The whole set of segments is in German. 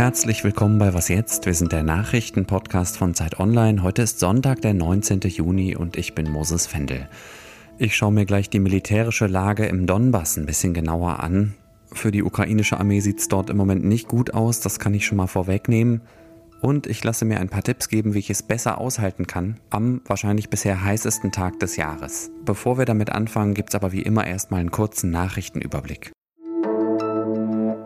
Herzlich willkommen bei Was jetzt? Wir sind der Nachrichtenpodcast von Zeit Online. Heute ist Sonntag, der 19. Juni und ich bin Moses Fendel. Ich schaue mir gleich die militärische Lage im Donbass ein bisschen genauer an. Für die ukrainische Armee sieht es dort im Moment nicht gut aus, das kann ich schon mal vorwegnehmen. Und ich lasse mir ein paar Tipps geben, wie ich es besser aushalten kann, am wahrscheinlich bisher heißesten Tag des Jahres. Bevor wir damit anfangen, gibt es aber wie immer erstmal einen kurzen Nachrichtenüberblick.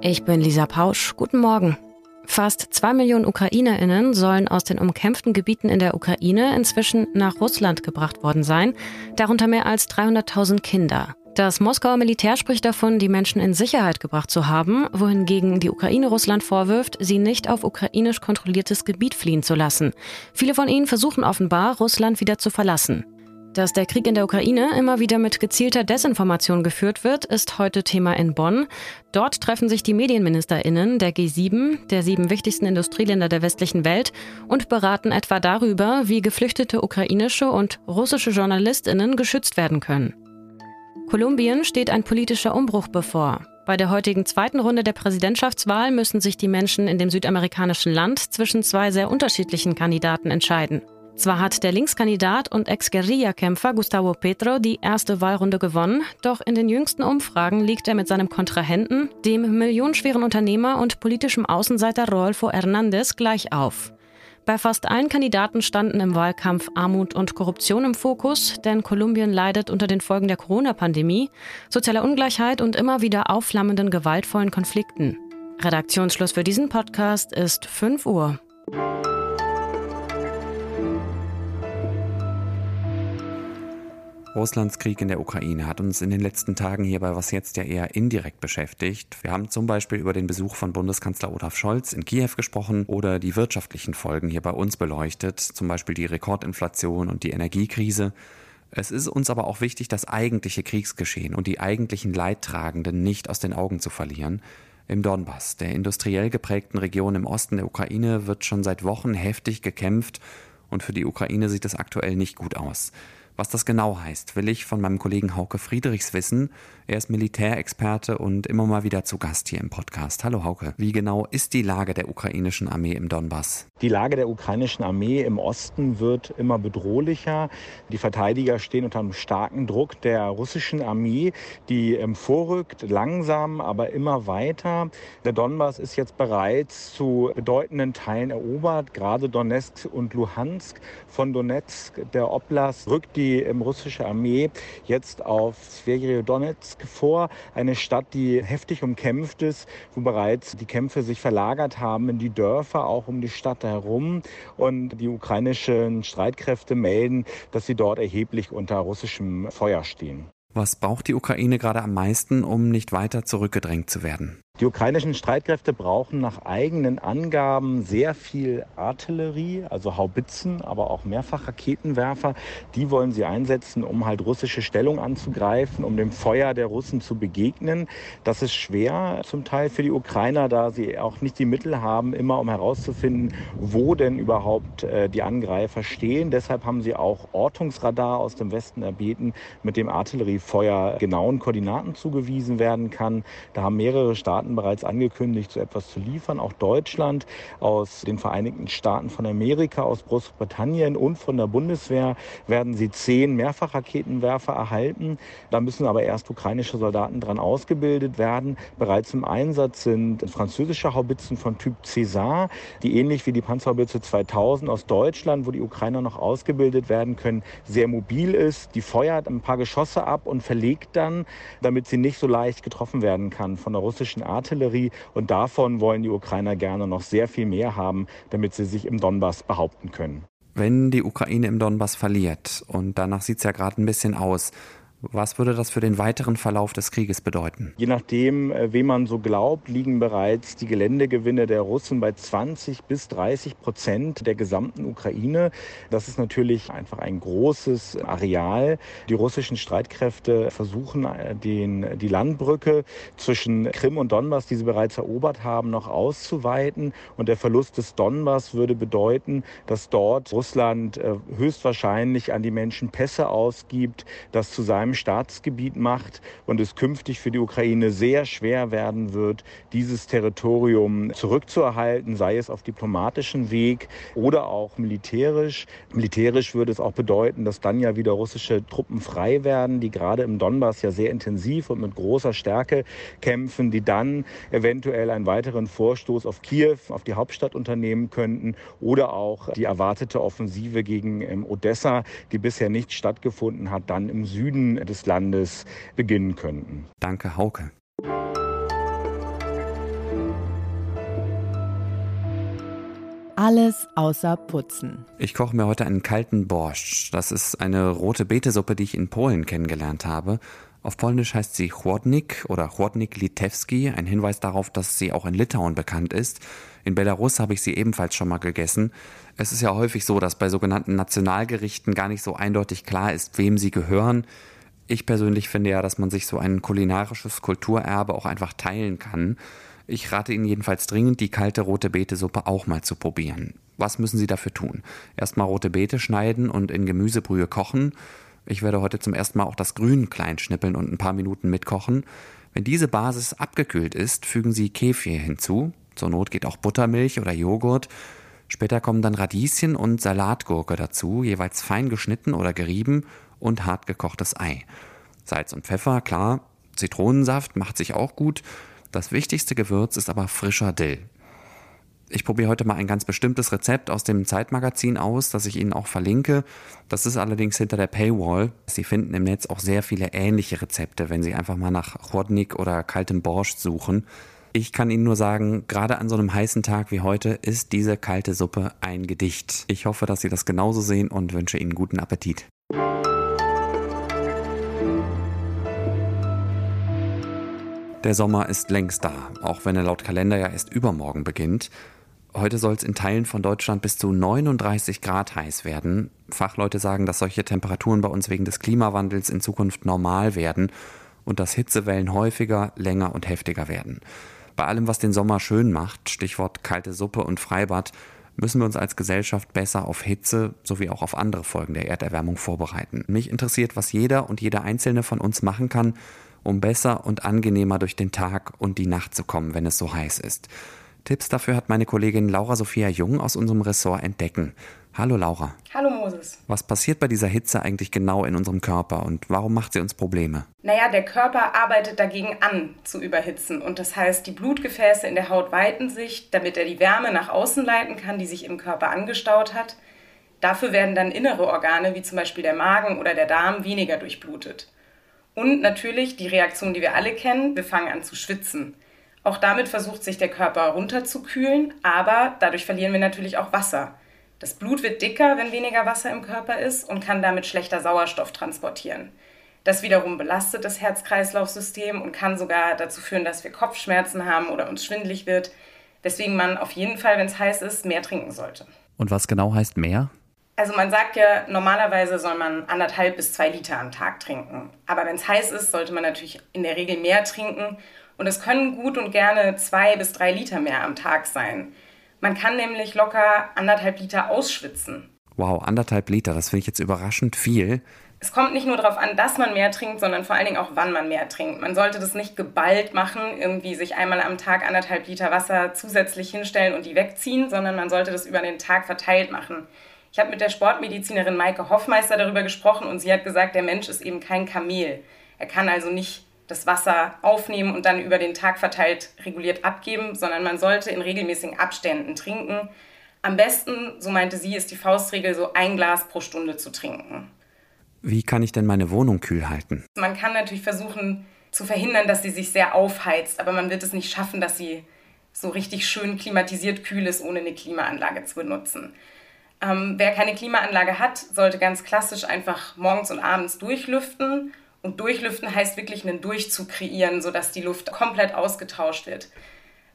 Ich bin Lisa Pausch. Guten Morgen. Fast zwei Millionen Ukrainerinnen sollen aus den umkämpften Gebieten in der Ukraine inzwischen nach Russland gebracht worden sein, darunter mehr als 300.000 Kinder. Das Moskauer Militär spricht davon, die Menschen in Sicherheit gebracht zu haben, wohingegen die Ukraine Russland vorwirft, sie nicht auf ukrainisch kontrolliertes Gebiet fliehen zu lassen. Viele von ihnen versuchen offenbar, Russland wieder zu verlassen. Dass der Krieg in der Ukraine immer wieder mit gezielter Desinformation geführt wird, ist heute Thema in Bonn. Dort treffen sich die Medienministerinnen der G7, der sieben wichtigsten Industrieländer der westlichen Welt, und beraten etwa darüber, wie geflüchtete ukrainische und russische Journalistinnen geschützt werden können. Kolumbien steht ein politischer Umbruch bevor. Bei der heutigen zweiten Runde der Präsidentschaftswahl müssen sich die Menschen in dem südamerikanischen Land zwischen zwei sehr unterschiedlichen Kandidaten entscheiden. Zwar hat der Linkskandidat und Ex-Guerilla-Kämpfer Gustavo Petro die erste Wahlrunde gewonnen, doch in den jüngsten Umfragen liegt er mit seinem Kontrahenten, dem millionenschweren Unternehmer und politischem Außenseiter Rodolfo Hernández, gleich auf. Bei fast allen Kandidaten standen im Wahlkampf Armut und Korruption im Fokus, denn Kolumbien leidet unter den Folgen der Corona-Pandemie, sozialer Ungleichheit und immer wieder aufflammenden gewaltvollen Konflikten. Redaktionsschluss für diesen Podcast ist 5 Uhr. Russlands Krieg in der Ukraine hat uns in den letzten Tagen hierbei was jetzt ja eher indirekt beschäftigt. Wir haben zum Beispiel über den Besuch von Bundeskanzler Olaf Scholz in Kiew gesprochen oder die wirtschaftlichen Folgen hier bei uns beleuchtet, zum Beispiel die Rekordinflation und die Energiekrise. Es ist uns aber auch wichtig, das eigentliche Kriegsgeschehen und die eigentlichen Leidtragenden nicht aus den Augen zu verlieren. Im Donbass, der industriell geprägten Region im Osten der Ukraine, wird schon seit Wochen heftig gekämpft und für die Ukraine sieht es aktuell nicht gut aus. Was das genau heißt, will ich von meinem Kollegen Hauke Friedrichs wissen. Er ist Militärexperte und immer mal wieder zu Gast hier im Podcast. Hallo Hauke, wie genau ist die Lage der ukrainischen Armee im Donbass? Die Lage der ukrainischen Armee im Osten wird immer bedrohlicher. Die Verteidiger stehen unter einem starken Druck der russischen Armee, die vorrückt, langsam, aber immer weiter. Der Donbass ist jetzt bereits zu bedeutenden Teilen erobert, gerade Donetsk und Luhansk. Von Donetsk, der Oblast, rückt die die russische Armee jetzt auf Sverdlovsk vor, eine Stadt, die heftig umkämpft ist, wo bereits die Kämpfe sich verlagert haben in die Dörfer, auch um die Stadt herum. Und die ukrainischen Streitkräfte melden, dass sie dort erheblich unter russischem Feuer stehen. Was braucht die Ukraine gerade am meisten, um nicht weiter zurückgedrängt zu werden? Die ukrainischen Streitkräfte brauchen nach eigenen Angaben sehr viel Artillerie, also Haubitzen, aber auch Mehrfachraketenwerfer. Die wollen sie einsetzen, um halt russische Stellung anzugreifen, um dem Feuer der Russen zu begegnen. Das ist schwer zum Teil für die Ukrainer, da sie auch nicht die Mittel haben, immer um herauszufinden, wo denn überhaupt äh, die Angreifer stehen. Deshalb haben sie auch Ortungsradar aus dem Westen erbeten, mit dem Artilleriefeuer genauen Koordinaten zugewiesen werden kann. Da haben mehrere Staaten Staaten bereits angekündigt, so etwas zu liefern. Auch Deutschland, aus den Vereinigten Staaten von Amerika, aus Großbritannien und von der Bundeswehr werden sie zehn Mehrfachraketenwerfer erhalten. Da müssen aber erst ukrainische Soldaten dran ausgebildet werden. Bereits im Einsatz sind französische Haubitzen von Typ César, die ähnlich wie die Panzerhaubitze 2000 aus Deutschland, wo die Ukrainer noch ausgebildet werden können, sehr mobil ist. Die feuert ein paar Geschosse ab und verlegt dann, damit sie nicht so leicht getroffen werden kann von der russischen Armee. Artillerie. Und davon wollen die Ukrainer gerne noch sehr viel mehr haben, damit sie sich im Donbass behaupten können. Wenn die Ukraine im Donbass verliert, und danach sieht es ja gerade ein bisschen aus, was würde das für den weiteren Verlauf des Krieges bedeuten? Je nachdem, äh, wem man so glaubt, liegen bereits die Geländegewinne der Russen bei 20 bis 30 Prozent der gesamten Ukraine. Das ist natürlich einfach ein großes Areal. Die russischen Streitkräfte versuchen, äh, den, die Landbrücke zwischen Krim und Donbass, die sie bereits erobert haben, noch auszuweiten. Und der Verlust des Donbass würde bedeuten, dass dort Russland äh, höchstwahrscheinlich an die Menschen Pässe ausgibt, dass zu seinem Staatsgebiet macht und es künftig für die Ukraine sehr schwer werden wird, dieses Territorium zurückzuerhalten, sei es auf diplomatischem Weg oder auch militärisch. Militärisch würde es auch bedeuten, dass dann ja wieder russische Truppen frei werden, die gerade im Donbass ja sehr intensiv und mit großer Stärke kämpfen, die dann eventuell einen weiteren Vorstoß auf Kiew, auf die Hauptstadt unternehmen könnten oder auch die erwartete Offensive gegen ähm, Odessa, die bisher nicht stattgefunden hat, dann im Süden des Landes beginnen könnten. Danke, Hauke. Alles außer Putzen. Ich koche mir heute einen kalten Borscht. Das ist eine rote Betesuppe, die ich in Polen kennengelernt habe. Auf Polnisch heißt sie Chłodnik oder Chłodnik Litewski, ein Hinweis darauf, dass sie auch in Litauen bekannt ist. In Belarus habe ich sie ebenfalls schon mal gegessen. Es ist ja häufig so, dass bei sogenannten Nationalgerichten gar nicht so eindeutig klar ist, wem sie gehören. Ich persönlich finde ja, dass man sich so ein kulinarisches Kulturerbe auch einfach teilen kann. Ich rate Ihnen jedenfalls dringend, die kalte rote Betesuppe auch mal zu probieren. Was müssen Sie dafür tun? Erstmal rote Beete schneiden und in Gemüsebrühe kochen. Ich werde heute zum ersten Mal auch das Grün klein schnippeln und ein paar Minuten mitkochen. Wenn diese Basis abgekühlt ist, fügen Sie Kefir hinzu. Zur Not geht auch Buttermilch oder Joghurt. Später kommen dann Radieschen und Salatgurke dazu, jeweils fein geschnitten oder gerieben und hart gekochtes Ei. Salz und Pfeffer, klar. Zitronensaft macht sich auch gut. Das wichtigste Gewürz ist aber frischer Dill. Ich probiere heute mal ein ganz bestimmtes Rezept aus dem Zeitmagazin aus, das ich Ihnen auch verlinke. Das ist allerdings hinter der Paywall. Sie finden im Netz auch sehr viele ähnliche Rezepte, wenn Sie einfach mal nach Chłodnik oder kaltem Borscht suchen. Ich kann Ihnen nur sagen, gerade an so einem heißen Tag wie heute ist diese kalte Suppe ein Gedicht. Ich hoffe, dass Sie das genauso sehen und wünsche Ihnen guten Appetit. Der Sommer ist längst da, auch wenn er laut Kalender ja erst übermorgen beginnt. Heute soll es in Teilen von Deutschland bis zu 39 Grad heiß werden. Fachleute sagen, dass solche Temperaturen bei uns wegen des Klimawandels in Zukunft normal werden und dass Hitzewellen häufiger, länger und heftiger werden. Bei allem, was den Sommer schön macht, Stichwort kalte Suppe und Freibad, müssen wir uns als Gesellschaft besser auf Hitze sowie auch auf andere Folgen der Erderwärmung vorbereiten. Mich interessiert, was jeder und jede einzelne von uns machen kann, um besser und angenehmer durch den Tag und die Nacht zu kommen, wenn es so heiß ist. Tipps dafür hat meine Kollegin Laura Sophia Jung aus unserem Ressort entdecken. Hallo Laura. Hallo Moses. Was passiert bei dieser Hitze eigentlich genau in unserem Körper und warum macht sie uns Probleme? Naja, der Körper arbeitet dagegen an, zu überhitzen. Und das heißt, die Blutgefäße in der Haut weiten sich, damit er die Wärme nach außen leiten kann, die sich im Körper angestaut hat. Dafür werden dann innere Organe, wie zum Beispiel der Magen oder der Darm, weniger durchblutet. Und natürlich die Reaktion, die wir alle kennen, wir fangen an zu schwitzen. Auch damit versucht sich der Körper runterzukühlen, aber dadurch verlieren wir natürlich auch Wasser. Das Blut wird dicker, wenn weniger Wasser im Körper ist und kann damit schlechter Sauerstoff transportieren. Das wiederum belastet das Herz-Kreislauf-System und kann sogar dazu führen, dass wir Kopfschmerzen haben oder uns schwindlig wird, weswegen man auf jeden Fall, wenn es heiß ist, mehr trinken sollte. Und was genau heißt mehr? Also man sagt ja, normalerweise soll man anderthalb bis zwei Liter am Tag trinken. Aber wenn es heiß ist, sollte man natürlich in der Regel mehr trinken. Und es können gut und gerne zwei bis drei Liter mehr am Tag sein. Man kann nämlich locker anderthalb Liter ausschwitzen. Wow, anderthalb Liter, das finde ich jetzt überraschend viel. Es kommt nicht nur darauf an, dass man mehr trinkt, sondern vor allen Dingen auch, wann man mehr trinkt. Man sollte das nicht geballt machen, irgendwie sich einmal am Tag anderthalb Liter Wasser zusätzlich hinstellen und die wegziehen, sondern man sollte das über den Tag verteilt machen. Ich habe mit der Sportmedizinerin Maike Hoffmeister darüber gesprochen und sie hat gesagt, der Mensch ist eben kein Kamel. Er kann also nicht das Wasser aufnehmen und dann über den Tag verteilt reguliert abgeben, sondern man sollte in regelmäßigen Abständen trinken. Am besten, so meinte sie, ist die Faustregel, so ein Glas pro Stunde zu trinken. Wie kann ich denn meine Wohnung kühl halten? Man kann natürlich versuchen zu verhindern, dass sie sich sehr aufheizt, aber man wird es nicht schaffen, dass sie so richtig schön klimatisiert kühl ist, ohne eine Klimaanlage zu benutzen. Ähm, wer keine Klimaanlage hat, sollte ganz klassisch einfach morgens und abends durchlüften. Und durchlüften heißt wirklich einen Durchzug kreieren, sodass die Luft komplett ausgetauscht wird.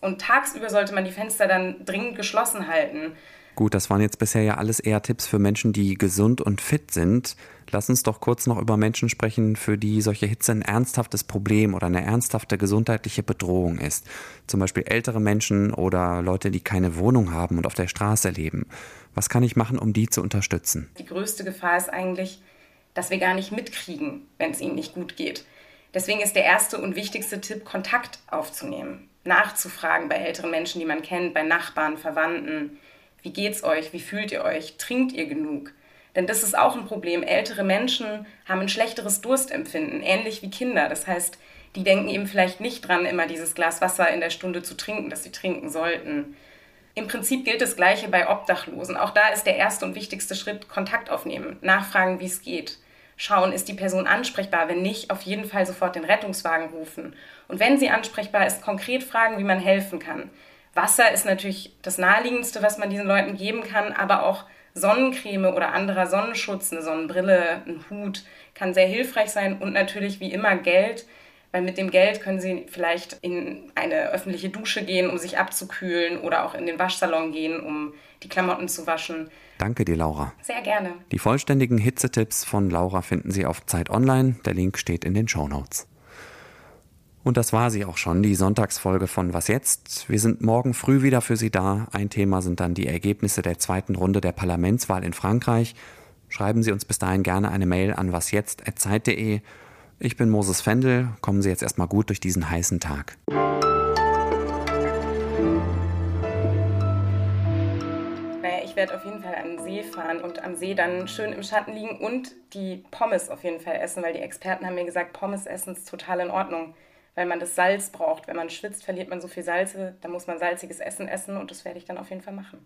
Und tagsüber sollte man die Fenster dann dringend geschlossen halten. Gut, das waren jetzt bisher ja alles eher Tipps für Menschen, die gesund und fit sind. Lass uns doch kurz noch über Menschen sprechen, für die solche Hitze ein ernsthaftes Problem oder eine ernsthafte gesundheitliche Bedrohung ist. Zum Beispiel ältere Menschen oder Leute, die keine Wohnung haben und auf der Straße leben. Was kann ich machen, um die zu unterstützen? Die größte Gefahr ist eigentlich, dass wir gar nicht mitkriegen, wenn es ihnen nicht gut geht. Deswegen ist der erste und wichtigste Tipp, Kontakt aufzunehmen, nachzufragen bei älteren Menschen, die man kennt, bei Nachbarn, Verwandten. Wie geht's euch? Wie fühlt ihr euch? Trinkt ihr genug? Denn das ist auch ein Problem. Ältere Menschen haben ein schlechteres Durstempfinden, ähnlich wie Kinder. Das heißt, die denken eben vielleicht nicht dran, immer dieses Glas Wasser in der Stunde zu trinken, das sie trinken sollten. Im Prinzip gilt das Gleiche bei Obdachlosen. Auch da ist der erste und wichtigste Schritt Kontakt aufnehmen, nachfragen, wie es geht. Schauen, ist die Person ansprechbar? Wenn nicht, auf jeden Fall sofort den Rettungswagen rufen. Und wenn sie ansprechbar ist, konkret fragen, wie man helfen kann. Wasser ist natürlich das Naheliegendste, was man diesen Leuten geben kann, aber auch Sonnencreme oder anderer Sonnenschutz, eine Sonnenbrille, ein Hut kann sehr hilfreich sein und natürlich wie immer Geld, weil mit dem Geld können Sie vielleicht in eine öffentliche Dusche gehen, um sich abzukühlen oder auch in den Waschsalon gehen, um die Klamotten zu waschen. Danke dir, Laura. Sehr gerne. Die vollständigen Hitzetipps von Laura finden Sie auf Zeit Online. Der Link steht in den Show Notes. Und das war sie auch schon, die Sonntagsfolge von Was jetzt? Wir sind morgen früh wieder für Sie da. Ein Thema sind dann die Ergebnisse der zweiten Runde der Parlamentswahl in Frankreich. Schreiben Sie uns bis dahin gerne eine Mail an wasjetzt.zeit.de. Ich bin Moses Fendel. Kommen Sie jetzt erstmal gut durch diesen heißen Tag. Naja, ich werde auf jeden Fall an den See fahren und am See dann schön im Schatten liegen und die Pommes auf jeden Fall essen, weil die Experten haben mir gesagt, Pommes essen ist total in Ordnung weil man das Salz braucht. Wenn man schwitzt, verliert man so viel Salze, dann muss man salziges Essen essen und das werde ich dann auf jeden Fall machen.